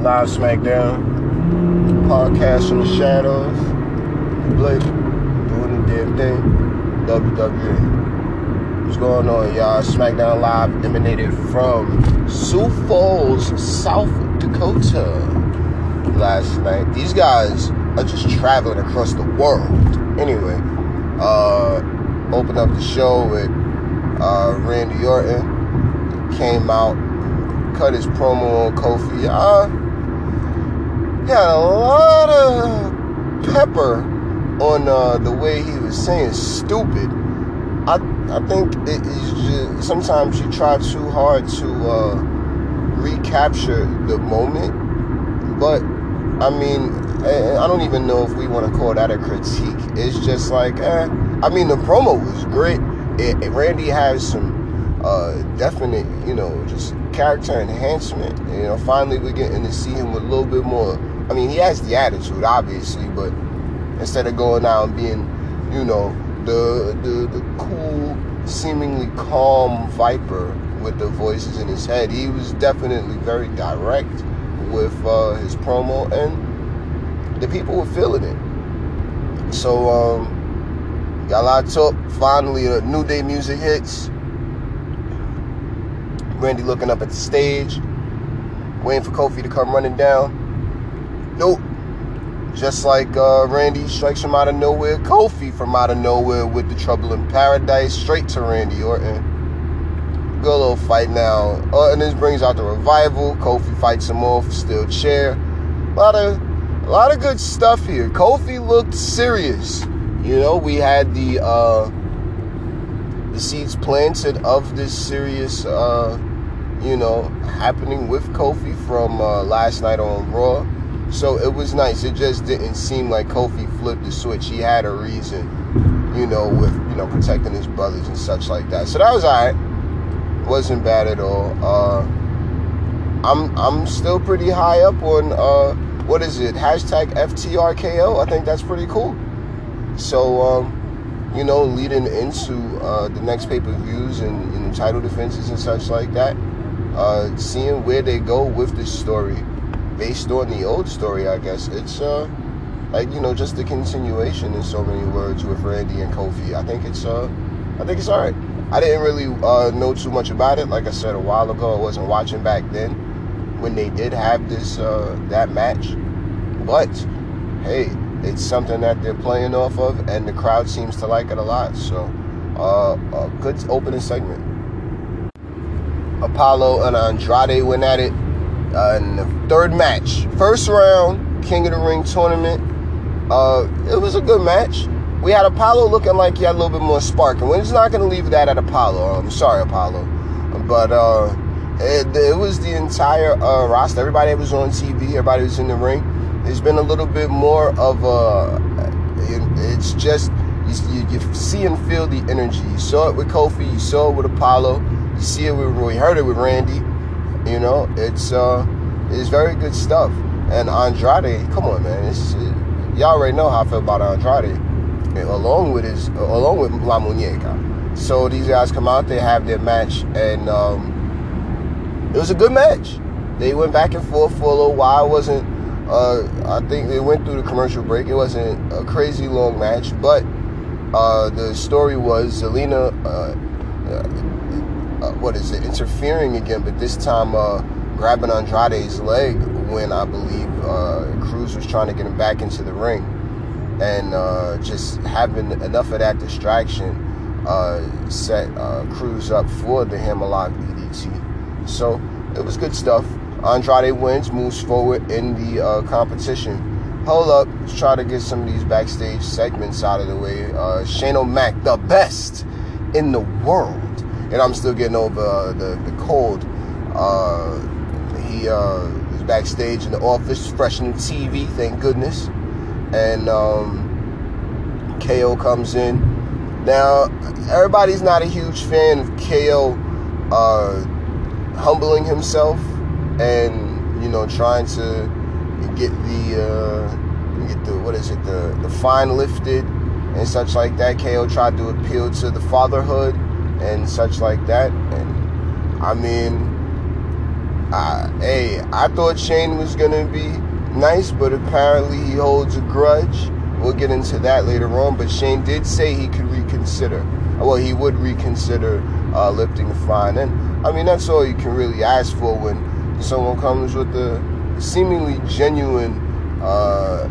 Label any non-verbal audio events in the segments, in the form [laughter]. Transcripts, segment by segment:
Live SmackDown. Podcast from the shadows. Blake doing the damn thing. WWE. What's going on, y'all? SmackDown Live emanated from Sioux Falls, South Dakota last night. These guys are just traveling across the world. Anyway, uh, opened up the show with uh, Randy Orton. Came out, cut his promo on Kofi. Uh, got a lot of pepper on uh, the way he was saying stupid. I I think it is just sometimes you try too hard to uh, recapture the moment, but I mean I don't even know if we want to call that a critique. It's just like, eh. I mean, the promo was great. It, it, Randy has some uh, definite, you know, just character enhancement. You know, finally we're getting to see him with a little bit more. I mean, he has the attitude, obviously, but instead of going out and being, you know, the the, the cool, seemingly calm viper with the voices in his head, he was definitely very direct with uh, his promo and the people were feeling it. So, um, talk. Finally, a New Day music hits. Randy looking up at the stage, waiting for Kofi to come running down. Nope. Just like uh, Randy strikes from out of nowhere, Kofi from out of nowhere with the Trouble in Paradise, straight to Randy Orton. Good little fight now. Uh, and this brings out the revival. Kofi fights him off, still chair. A lot of a lot of good stuff here. Kofi looked serious. You know, we had the uh, the seeds planted of this serious, uh, you know, happening with Kofi from uh, last night on Raw. So it was nice. It just didn't seem like Kofi flipped the switch. He had a reason, you know, with you know protecting his brothers and such like that. So that was alright. Wasn't bad at all. Uh, I'm I'm still pretty high up on uh, what is it? Hashtag FTRKO. I think that's pretty cool. So, um, you know, leading into uh, the next pay per views and know, title defenses and such like that, uh, seeing where they go with this story based on the old story, I guess it's uh, like you know just the continuation in so many words with Randy and Kofi. I think it's uh, I think it's all right. I didn't really uh, know too much about it. Like I said a while ago, I wasn't watching back then when they did have this uh, that match. But hey, it's something that they're playing off of, and the crowd seems to like it a lot. So, uh, a good opening segment. Apollo and Andrade went at it uh, in the third match, first round, King of the Ring tournament. Uh, it was a good match. We had Apollo looking like he had a little bit more spark, and we're just not going to leave that at Apollo. I'm sorry, Apollo, but uh, it, it, was the entire uh, roster. Everybody was on TV. Everybody was in the ring. It's been a little bit more of a. It's just you, you, see and feel the energy. You saw it with Kofi. You saw it with Apollo. You see it with. We heard it with Randy. You know, it's uh, it's very good stuff. And Andrade, come on, man. It's, it, y'all already know how I feel about Andrade. Along with his, along with La Muñeca. So these guys come out, they have their match, and um, it was a good match. They went back and forth for a little while. It wasn't uh, I think they went through the commercial break. It wasn't a crazy long match, but uh, the story was Zelina, uh, what is it, interfering again, but this time uh, grabbing Andrade's leg when I believe uh, Crews was trying to get him back into the ring. And just having enough of that distraction set Crews up for the Hammerlock DDT. So it was good stuff. Andrade wins, moves forward in the uh, competition. Hold up, let's try to get some of these backstage segments out of the way. Uh, Shane O'Mac, the best in the world, and I'm still getting over uh, the the cold. Uh, he uh, was backstage in the office, freshening TV, thank goodness, and um, KO comes in. Now, everybody's not a huge fan of KO uh, humbling himself and you know trying to get the uh, get the what is it the the fine lifted and such like that. KO tried to appeal to the fatherhood and such like that, and I mean uh, hey, I thought Shane was gonna be nice, but apparently he holds a grudge. We'll get into that later on. But Shane did say he could reconsider. Well, he would reconsider uh, lifting the fine, and I mean that's all you can really ask for when someone comes with a seemingly genuine, uh,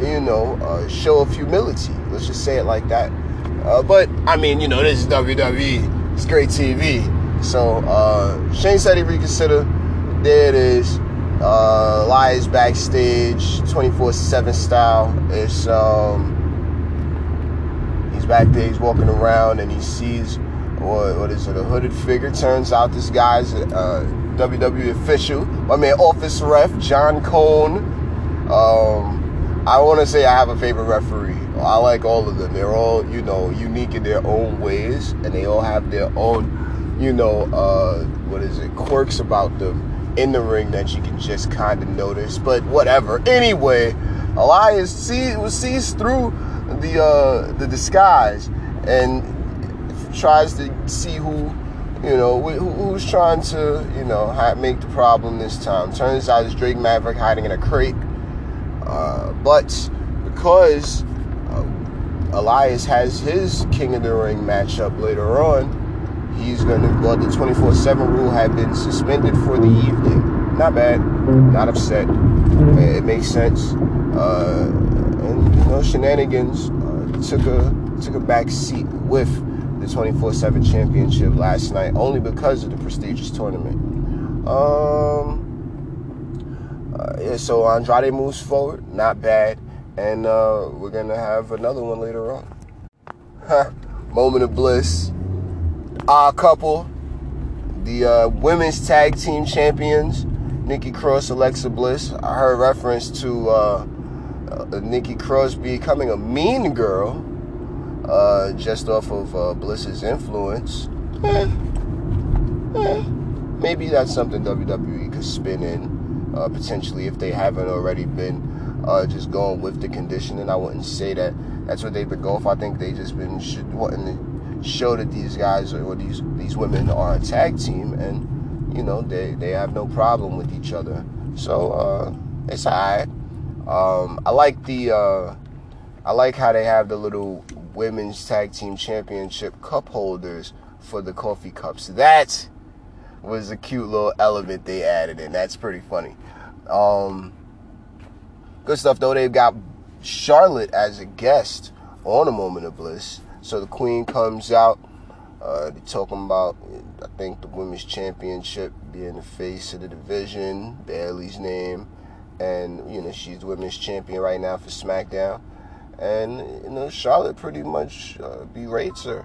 you know, uh, show of humility. Let's just say it like that. Uh, but I mean, you know, this is WWE. It's great TV. So uh, Shane said he reconsider. There it is. Uh, Elias backstage, 24/7 style. It's um, he's back there. He's walking around and he sees what, what is it? A hooded figure. Turns out this guy's uh, WWE official. My man, office ref John Cone. Um, I want to say I have a favorite referee. I like all of them. They're all, you know, unique in their own ways, and they all have their own, you know, uh, what is it, quirks about them in the ring that you can just kind of notice. But whatever. Anyway, Elias see, sees through the uh, the disguise and tries to see who you know who, who's trying to you know make the problem this time. Turns out it's Drake Maverick hiding in a crate. Uh, but because Elias has his King of the Ring matchup later on, he's going to, well, the 24 7 rule had been suspended for the evening. Not bad, not upset. It, makes sense. Uh, and, you know, shenanigans uh, took a took a back seat with the 24 7 championship last night only because of the prestigious tournament. Um, uh, yeah, so Andrade moves forward, not bad. And uh, we're to have another one later on. Moment of bliss our couple, the uh, women's tag team champions, Nikki Cross, Alexa Bliss. I heard reference to uh, uh, Nikki Cross becoming a mean girl uh, just off of uh, Bliss's influence. Eh, eh, maybe that's something WWE could spin in potentially if they haven't already been just going with the conditioning. I wouldn't say that that's what they've been going for. I think they just been wanting to show that these guys or these these women are a tag team and you know they they have no problem with each other so uh, it's alright um, I like the uh, I like how they have the little women's tag team championship cup holders for the coffee cups that was a cute little element they added and that's pretty funny um, good stuff though they've got Charlotte as a guest on a moment of bliss so the queen comes out. Uh, they're talking about, I think, the women's championship being the face of the division, Bayley's name, and you know she's the women's champion right now for SmackDown. And you know Charlotte pretty much uh, berates her,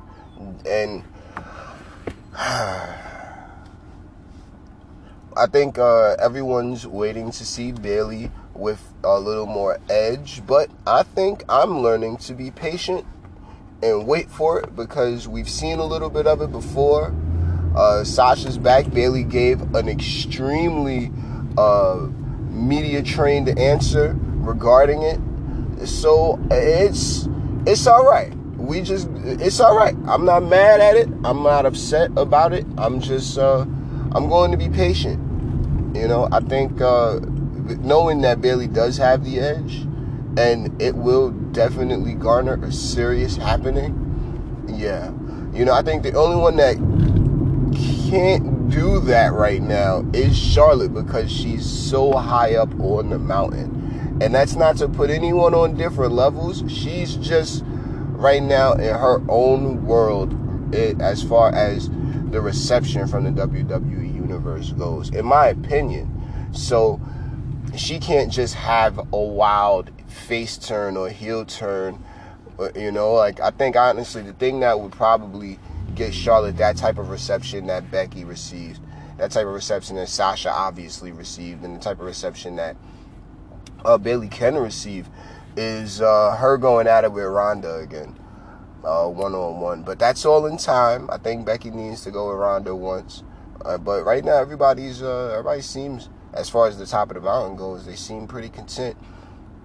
and [sighs] I think uh, everyone's waiting to see Bayley with a little more edge, but I think I'm learning to be patient and wait for it because we've seen a little bit of it before. Uh, Sasha's back. Bayley gave an extremely uh, media trained answer regarding it. So it's it's all right. We just it's all right. I'm not mad at it. I'm not upset about it. I'm just uh, I'm going to be patient. You know, I think uh, knowing that Bayley does have the edge and it will definitely garner a serious happening. Yeah. You know, I think the only one that can't do that right now is Charlotte because she's so high up on the mountain. And that's not to put anyone on different levels. She's just right now in her own world as far as the reception from the WWE universe goes, in my opinion. So she can't just have a wild face turn or heel turn. You know, like I think honestly, the thing that would probably get Charlotte that type of reception that Becky received, that type of reception that Sasha obviously received, and the type of reception that uh, Bayley can receive is uh, her going at it with Ronda again, one on one. But that's all in time. I think Becky needs to go with Ronda once. Uh, but right now, everybody's uh, everybody seems, as far as the top of the mountain goes, they seem pretty content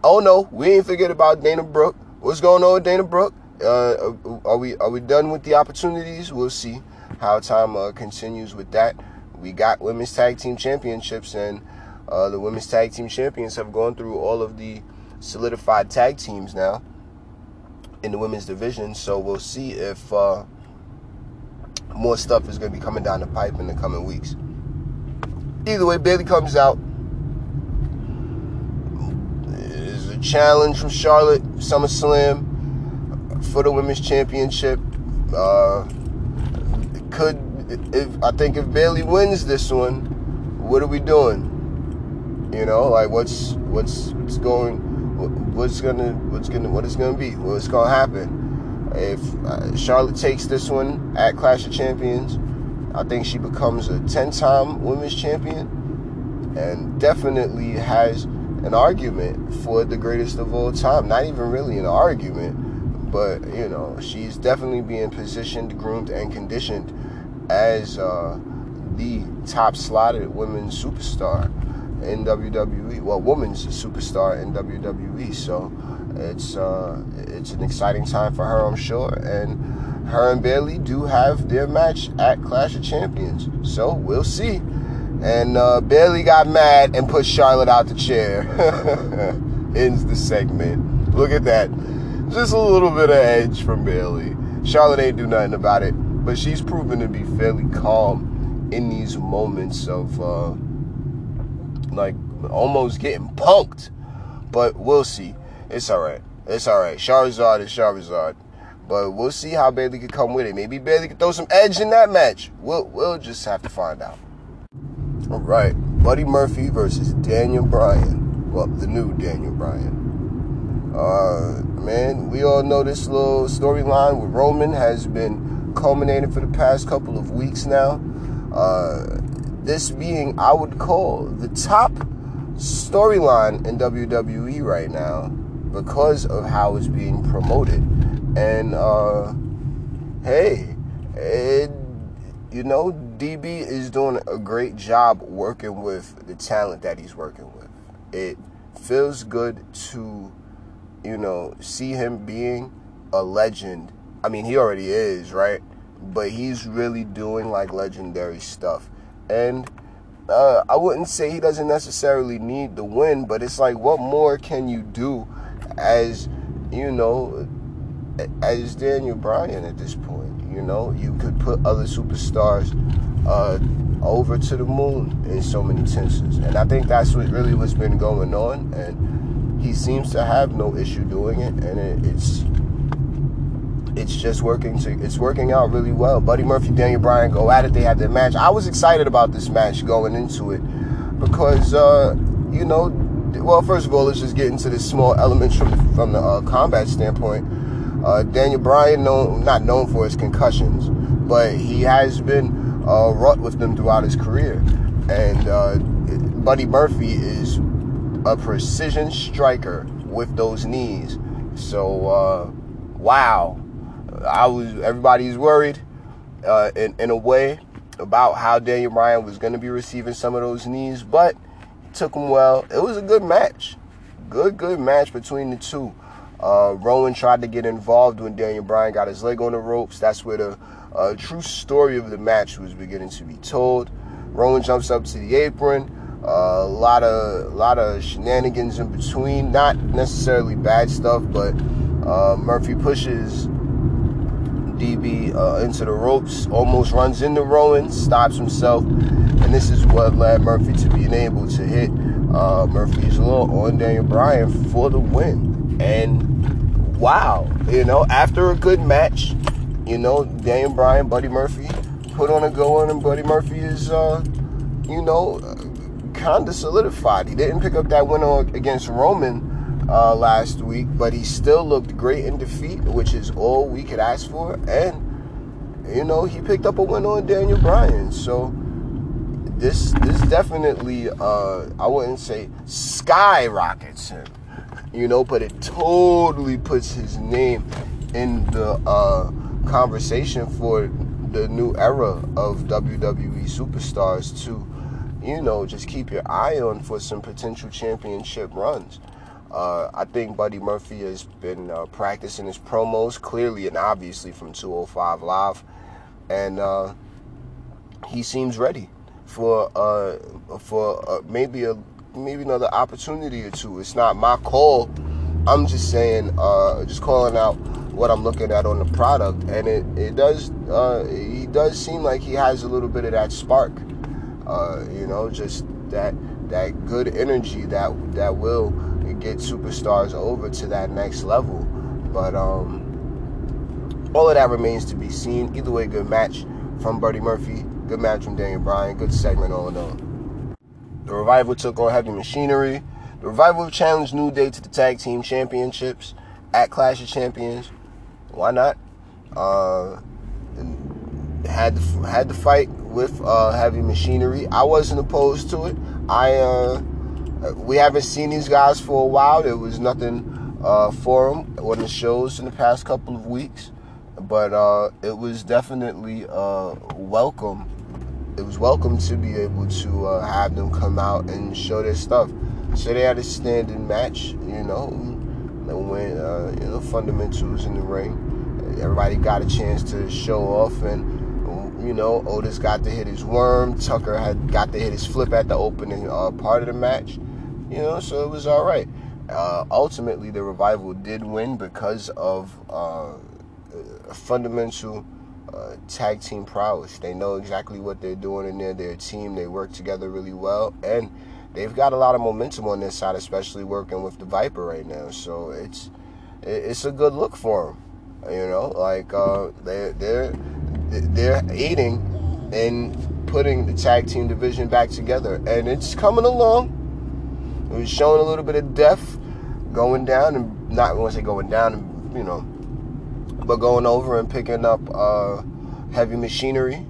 Oh no, we ain't forget about Dana Brooke. What's going on with Dana Brooke? Uh, are we are we done with the opportunities? We'll see how time uh, continues with that. we got women's tag team championships, and uh, the women's tag team champions have gone through all of the solidified tag teams now in the women's division. So we'll see if uh, more stuff is going to be coming down the pipe in the coming weeks. Either way, Bayley comes out. Is a challenge from Charlotte SummerSlam for the women's championship. Uh, could if I think if Bayley wins this one, what are we doing? You know, like what's what's what's going, what's gonna what's gonna what is gonna be, what's gonna happen? If uh, Charlotte takes this one at Clash of Champions, I think she becomes a ten-time women's champion, and definitely has an argument for the greatest of all time. Not even really an argument, but you know, she's definitely being positioned, groomed, and conditioned as uh, the top slotted women's superstar in WWE. Well, woman's superstar in WWE. So it's uh, it's an exciting time for her, I'm sure. And her and Bayley do have their match at Clash of Champions. So we'll see. And uh, Bayley got mad and put Charlotte out the chair. [laughs] Ends the segment. Look at that. Just a little bit of edge from Bailey. Charlotte ain't do nothing about it, but she's proven to be fairly calm in these moments of uh, like almost getting punked. But we'll see. It's all right. It's all right. Charizard is Charizard. But we'll see how Bayley could come with it. Maybe Bayley could throw some edge in that match. We'll we'll just have to find out. All right, Buddy Murphy versus Daniel Bryan. Well, the new Daniel Bryan. Uh, man, we all know this little storyline with Roman has been culminating for the past couple of weeks now. Uh, this being, I would call the top storyline in WWE right now because of how it's being promoted. And uh, hey, it, you know, DB is doing a great job working with the talent that he's working with. It feels good to, you know, see him being a legend. I mean, he already is, right? But he's really doing like legendary stuff. And uh, I wouldn't say he doesn't necessarily need the win, but it's like, what more can you do as, you know, as Daniel Bryan at this point? You know, you could put other superstars uh, over to the moon in so many senses. And I think that's what really what's been going on. And he seems to have no issue doing it. And it, it's it's just working to it's working out really well. Buddy Murphy, Daniel Bryan go at it. They have their match. I was excited about this match going into it because uh, you know, well, first of all, let's just get into this small elements from the, from the uh, combat standpoint. Uh, Daniel Bryan, known not known for his concussions, but he has been uh, wrought with them throughout his career. And uh, Buddy Murphy is a precision striker with those knees. So, uh, wow I was everybody's worried uh, in in a way about how Daniel Bryan was going to be receiving some of those knees, but he took him well. It was a good match, good good match between the two. Uh, Rowan tried to get involved when Daniel Bryan got his leg on the ropes. That's where the uh, true story of the match was beginning to be told. Rowan jumps up to the apron. Uh, a lot of a lot of shenanigans in between, not necessarily bad stuff, but uh, Murphy pushes DB uh, into the ropes, almost runs into Rowan, stops himself, and this is what led Murphy to being able to hit uh, Murphy's Law on Daniel Bryan for the win. And wow, you know, after a good match, you know, Daniel Bryan, Buddy Murphy put on a go on, and Buddy Murphy is, uh, you know, kind of solidified. He didn't pick up that win against Roman uh, last week, but he still looked great in defeat, which is all we could ask for. And you know, he picked up a win on Daniel Bryan. So this this definitely uh, I wouldn't say skyrockets him, you know, but it totally puts his name in the uh, conversation for the new era of WWE superstars to, you know, just keep your eye on for some potential championship runs. Uh, I think Buddy Murphy has been uh, practicing his promos clearly and obviously from 205 Live, and uh, he seems ready. for uh for uh, maybe a maybe another opportunity or two. It's not my call. I'm just saying, uh, just calling out what I'm looking at on the product, and it it does uh, he does seem like he has a little bit of that spark, uh, you know, just that that good energy that that will get superstars over to that next level. But um, all of that remains to be seen. Either way, good match from Buddy Murphy. Good match from Daniel Bryan. Good segment all in all. The Revival took on Heavy Machinery. The Revival challenged New Day to the Tag Team Championships at Clash of Champions. Why not? Uh, had to, had to fight with uh, Heavy Machinery. I wasn't opposed to it. I uh, we haven't seen these guys for a while. There was nothing uh, for them on the shows in the past couple of weeks, but uh, it was definitely uh, welcome it was welcome to be able to uh, have them come out and show their stuff. So they had a standing match, you know, and when uh, you know fundamentals in the ring. Everybody got a chance to show off, and you know Otis got to hit his worm. Tucker had got to hit his flip at the opening uh, part of the match. You know, so it was all right. Uh, ultimately, the revival did win because of uh, fundamental uh, tag team prowess. They know exactly what they're doing in there. They're a team. They work together really well, and they've got a lot of momentum on this side, especially working with the Viper right now. So it's it's a good look for them. You know, like uh, they they're they're aiding in putting the tag team division back together, and it's coming along. It was showing a little bit of depth going down, and not want to say going down, and you know but going over and picking up uh, heavy machinery.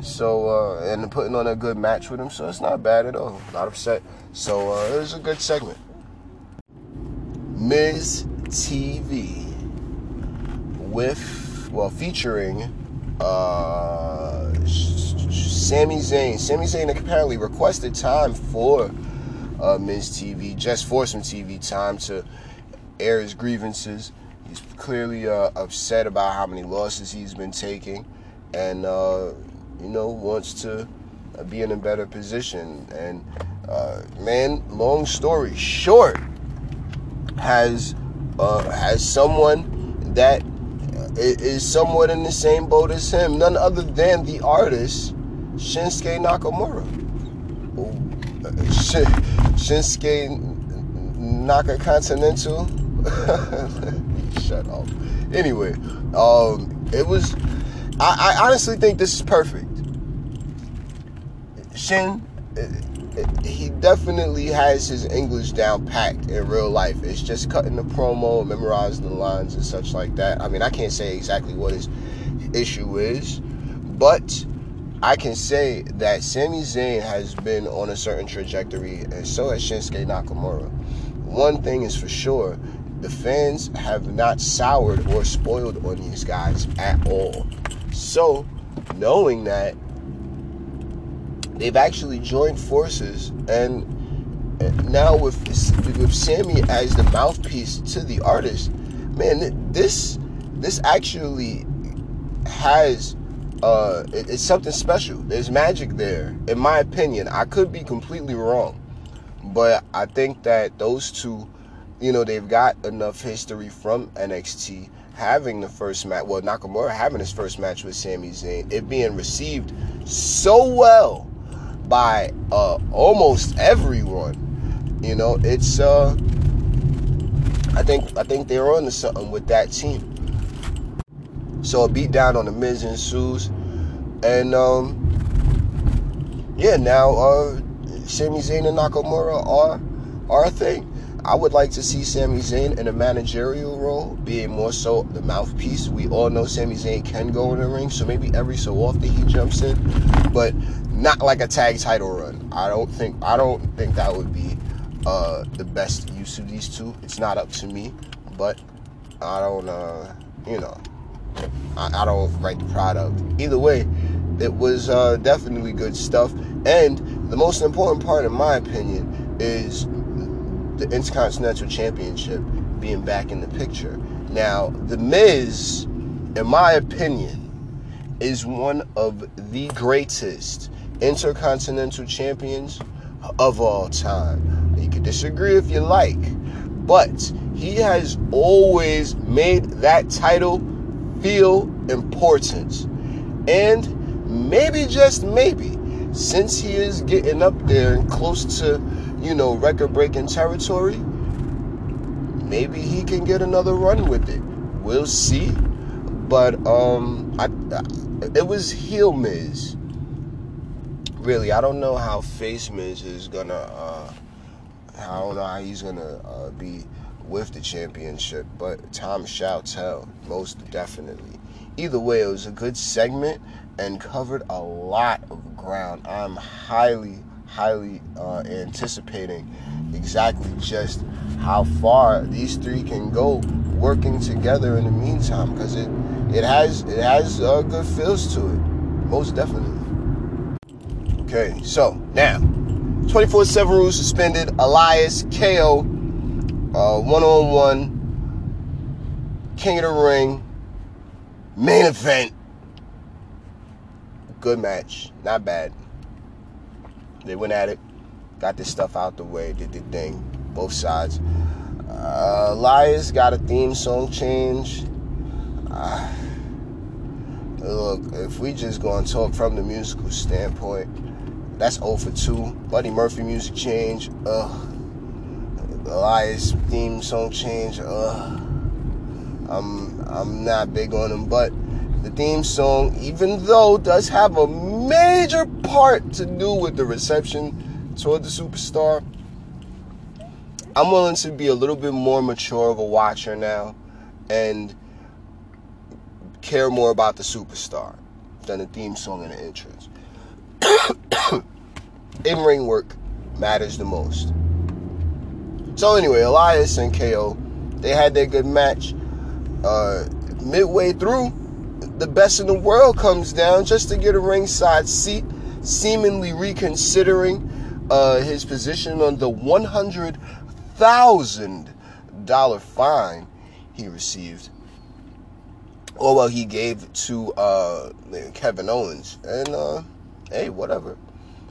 So uh, and putting on a good match with him, so it's not bad at all. Not upset. So uh, it was a good segment. Miz TV with well featuring uh, Sami Zayn. Sami Zayn apparently requested time for uh, Miz TV just for some TV time to air his grievances. He's clearly uh, upset about how many losses he's been taking, and uh, you know wants to uh, be in a better position. And uh, man, long story short, has uh, has someone that is somewhat in the same boat as him, none other than the artist Shinsuke Nakamura. [laughs] Shinsuke Naka Continental. [laughs] shut up. Anyway, um, it was. I, I honestly think this is perfect. Shin, he definitely has his English down packed in real life. It's just cutting the promo, memorizing the lines and such like that. I mean, I can't say exactly what his issue is, but I can say that Sami Zayn has been on a certain trajectory, and so has Shinsuke Nakamura. One thing is for sure the fans have not soured or spoiled on these guys at all. So, knowing that, they've actually joined forces, and now with with Sami as the mouthpiece to the artist, man, this this actually has uh, it, it's something special. There's magic there, in my opinion. I could be completely wrong, but I think that those two you know, they've got enough history from NXT having the first match, well, Nakamura having his first match with Sami Zayn, it being received so well by uh, almost everyone. You know, it's uh, I think I think they're on to something with that team. So a beat down on the Miz and ensues, and um, yeah, now uh, Sami Zayn and Nakamura are are a thing. I would like to see Sami Zayn in a managerial role, being more so the mouthpiece. We all know Sami Zayn can go in the ring, so maybe every so often he jumps in, but not like a tag title run. I don't think I don't think that would be uh, the best use of these two. It's not up to me, but I don't, uh, you know, I, I, don't write the product. Either way, it was uh, definitely good stuff. And the most important part, in my opinion, is the Intercontinental Championship being back in the picture. Now, The Miz, in my opinion, is one of the greatest, intercontinental champions of all time. You can disagree if you like, but he has always made that title feel important. And maybe, just maybe, since he is getting up there and close to, you know, record breaking territory, maybe he can get another run with it. We'll see. But um I, it was heel Miz. Really, I don't know how face Miz is gonna uh I don't know how he's gonna uh, be with the championship, but time shall tell, most definitely. Either way, it was a good segment and covered a lot of ground. I'm highly, highly uh, anticipating exactly just how far these three can go working together in the meantime, because it it has it has uh, good feels to it, most definitely. Okay, so now 24/7 rules suspended. Elias KO one on one. King of the Ring main event. Good match, not bad. They went at it, got this stuff out the way, did the thing, both sides. Uh, Elias got a theme song change. Uh, look, if we just go and talk from the musical standpoint, that's 0 for 2. Buddy Murphy music change. Ugh. Elias theme song change. Ugh. I'm I'm not big on them, but the theme song, even though does have a major part to do with the reception toward the superstar, I'm willing to be a little bit more mature of a watcher now and care more about the superstar than the theme song and the entrance. [coughs] In ring work matters the most. So anyway, Elias and KO, they had their good match. Uh, midway through, the best in the world comes down just to get a ringside seat, seemingly reconsidering uh, his position on the one hundred thousand dollar fine he received, or well, he gave to uh, Kevin Owens. And uh, hey, whatever.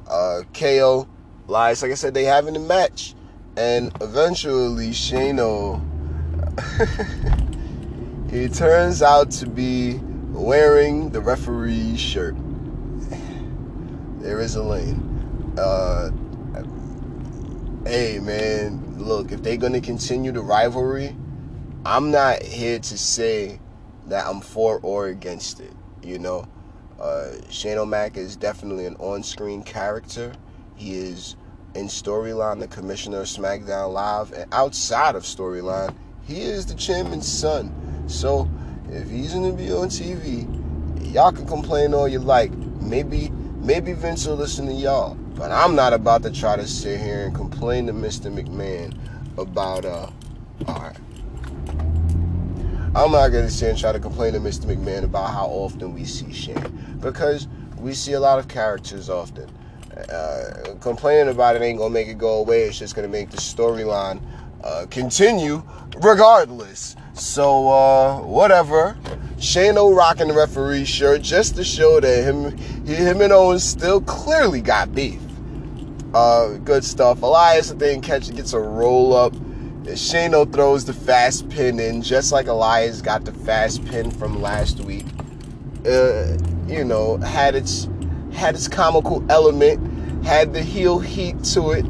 Uh, KO, Elias, like I said, they having a match and eventually Shano [laughs] he turns out to be wearing the referee's shirt. There is a lane. Uh, hey man, look, if they're gonna continue the rivalry, I'm not here to say that I'm for or against it. You know, uh, Shane O'Mac is definitely an on-screen character. He is in storyline, the commissioner of SmackDown Live, and outside of storyline, he is the chairman's son. So if he's gonna be on TV, y'all can complain all you like. Maybe maybe Vince will listen to y'all. But I'm not about to try to sit here and complain to Mr. McMahon about uh alright. I'm not gonna sit here and try to complain to Mr. McMahon about how often we see Shane. Because we see a lot of characters often. Uh, complaining about it ain't gonna make it go away. It's just gonna make the storyline uh, continue regardless. So uh, whatever. Shane O rocking the referee shirt just to show that him, him and Owens still clearly got beef. Uh, good stuff. Elias, I think, catch gets a roll up. Shano throws the fast pin in, just like Elias got the fast pin from last week. Uh, you know, had its had its comical element, had the heel heat to it.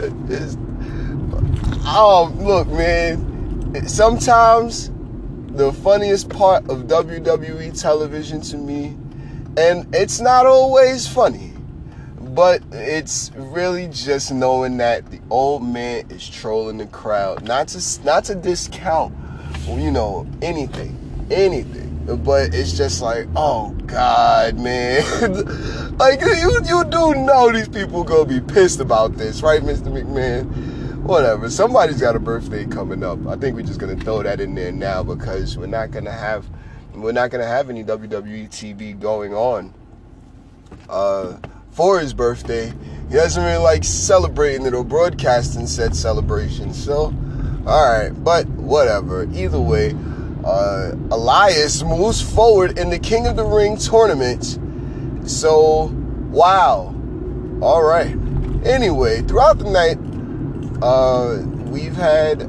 [laughs] oh, look, man. Sometimes the funniest part of WWE television to me, and it's not always funny, but it's really just knowing that the old man is trolling the crowd. Not to not to discount, you know, anything, anything but it's just like, oh God, man. [laughs] like you you do know these people gonna be pissed about this, right, Mr. McMahon? Whatever. Somebody's got a birthday coming up. I think we're just gonna throw that in there now because we're not gonna have we're not gonna have any WWE TV going on uh, for his birthday. He doesn't really like celebrating it or broadcasting said celebration. So, all right, but whatever. Either way, uh, Elias moves forward in the King of the Ring tournament So, wow. All right. Anyway, throughout the night, uh, we've had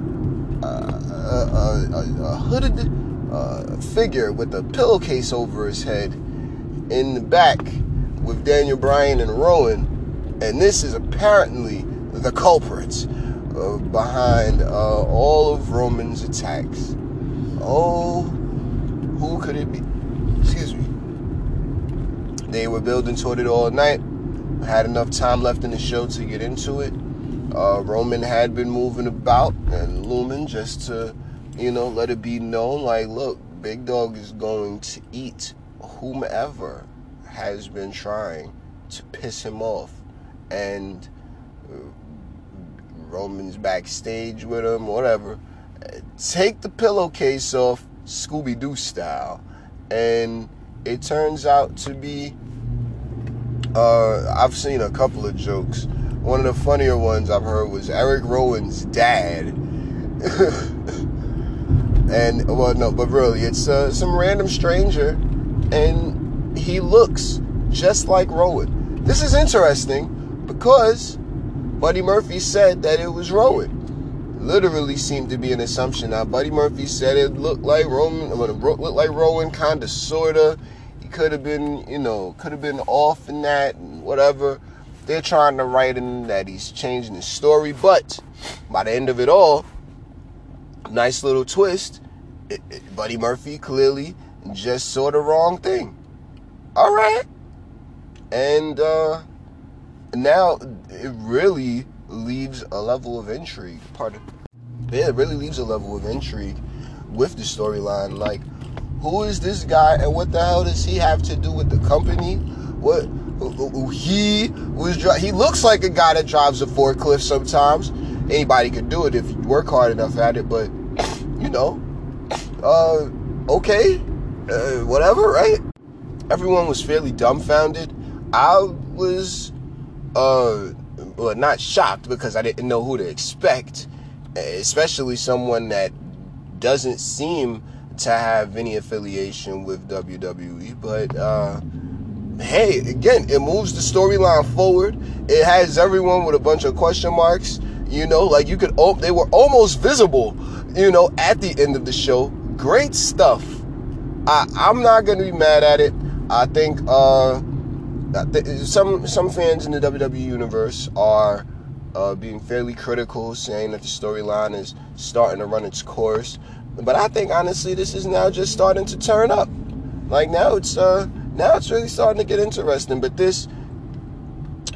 uh, a, a, a, hooded uh, figure with a pillowcase over his head in the back with Daniel Bryan and Rowan, and this is apparently the culprits uh, behind uh, all of Roman's attacks. Oh, who could it be? Excuse me. They were building toward it all night. I Had enough time left in the show to get into it. Uh, Roman had been moving about and looming just to, you know, let it be known like, look, Big Dog is going to eat whomever has been trying to piss him off. And uh, Roman's backstage with him, whatever. Take the pillowcase off, Scooby Doo style. And it turns out to be. Uh, I've seen a couple of jokes. One of the funnier ones I've heard was Eric Rowan's dad. [laughs] and, well, no, but really, it's uh, some random stranger, and he looks just like Rowan. This is interesting because Buddy Murphy said that it was Rowan. Literally seemed to be an assumption. Now, Buddy Murphy said it looked like Roman, looked like Rowan, kind of, sorta. He could have been, you know, could have been off in that and whatever. They're trying to write in that he's changing his story, but by the end of it all, nice little twist. It, it, Buddy Murphy clearly just saw the wrong thing. All right, and uh, now it really leaves a level of intrigue. Pardon. Yeah, it really leaves a level of intrigue with the storyline. Like, who is this guy, and what the hell does he have to do with the company? What he was? He looks like a guy that drives a forklift sometimes. Anybody could do it if you work hard enough at it, but you know, uh, okay, uh, whatever, right? Everyone was fairly dumbfounded. I was uh, well, not shocked because I didn't know who to expect, especially someone that doesn't seem to have any affiliation with WWE. But uh, hey, again, it moves the storyline forward. It has everyone with a bunch of question marks. You know, like you could, oh, they were almost visible. You know, at the end of the show, great stuff. I, I'm not gonna be mad at it. I think uh, some some fans in the WWE universe are uh, being fairly critical, saying that the storyline is starting to run its course. But I think honestly, this is now just starting to turn up. Like now, it's uh, now it's really starting to get interesting. But this,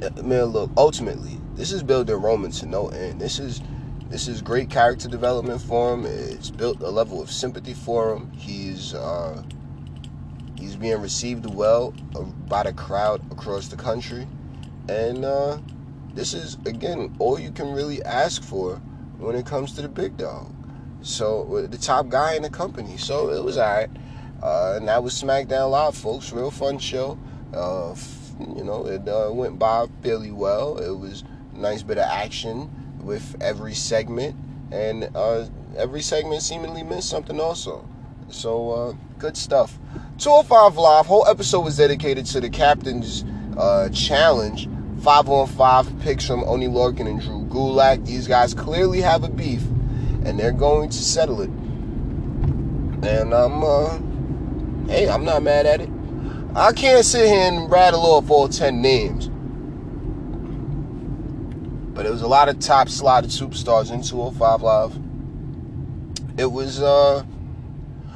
uh, man, look, ultimately, this is building Roman to no end. This is this is great character development for him. It's built a level of sympathy for him. He's uh, Being received well uh, by the crowd across the country. And uh, this is, again, all you can really ask for when it comes to the big dog. So, the top guy in the company. So, it was all right. Uh, and that was SmackDown Live, folks. Real fun show. Uh, you know, it uh, went by fairly well. It was a nice bit of action with every segment. And uh, every segment seemingly meant something also. So, uh, good stuff. 205 Live, whole episode was dedicated to the captain's uh, challenge. 5 on 5 picks from Oney Lorcan and Drew Gulak. These guys clearly have a beef, and they're going to settle it. And I'm, uh, hey, I'm not mad at it. I can't sit here and rattle off all 10 names. But it was a lot of top slotted superstars in 205 Live. It was, uh,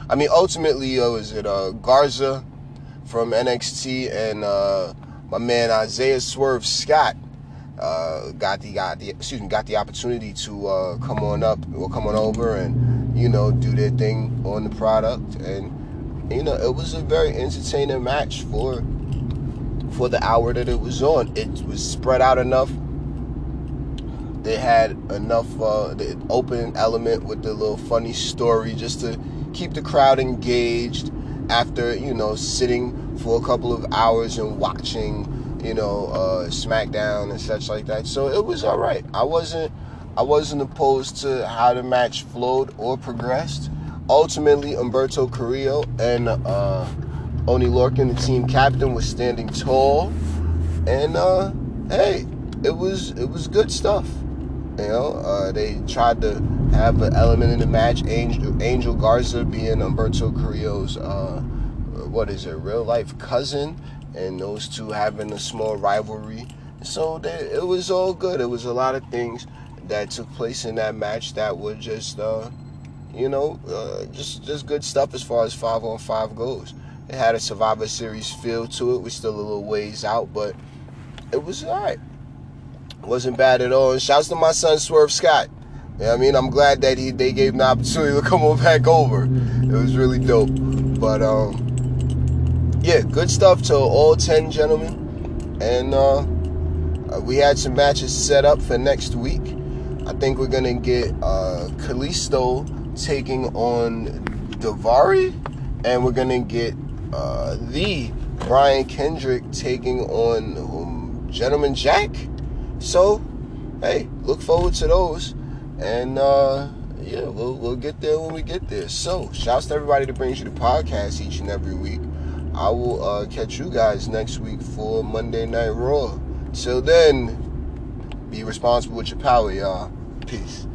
I mean, ultimately, uh, was it uh, Garza from NXT and uh, my man Isaiah Swerve Scott uh, got the got the excuse me got the opportunity to uh, come on up or come on over and you know do their thing on the product and you know it was a very entertaining match for for the hour that it was on. It was spread out enough. They had enough uh, the open element with the little funny story just to keep the crowd engaged after you know sitting for a couple of hours and watching you know uh, SmackDown and such like that. So it was all right. I wasn't I wasn't opposed to how the match flowed or progressed. Ultimately, Humberto Carrillo and uh, Oney Lorcan, the team captain, was standing tall, and uh, hey, it was it was good stuff. You know, uh, they tried to have an element in the match. Angel, Angel Garza being Humberto Carrillo's, uh, what is it, real life cousin, and those two having a small rivalry. So they, it was all good. It was a lot of things that took place in that match that were just, uh, you know, uh, just just good stuff as far as five on five goes. It had a Survivor Series feel to it. We're still a little ways out, but it was all right wasn't bad at all. And shouts to my son Swerve Scott. Yeah, I mean, I'm glad that he they gave him the opportunity to [laughs] come on back over. It was really dope. But um, yeah, good stuff to all ten gentlemen. And uh, uh, we had some matches set up for next week. I think we're gonna get uh, Kalisto taking on Daivari, and we're gonna get uh, the Brian Kendrick taking on um, Gentleman Jack. So, hey, look forward to those. And uh, yeah, we'll, we'll get there when we get there. So, shouts to everybody that brings you the podcast each and every week. I will uh, catch you guys next week for Monday Night Raw. Till then, be responsible with your power, y'all. Peace.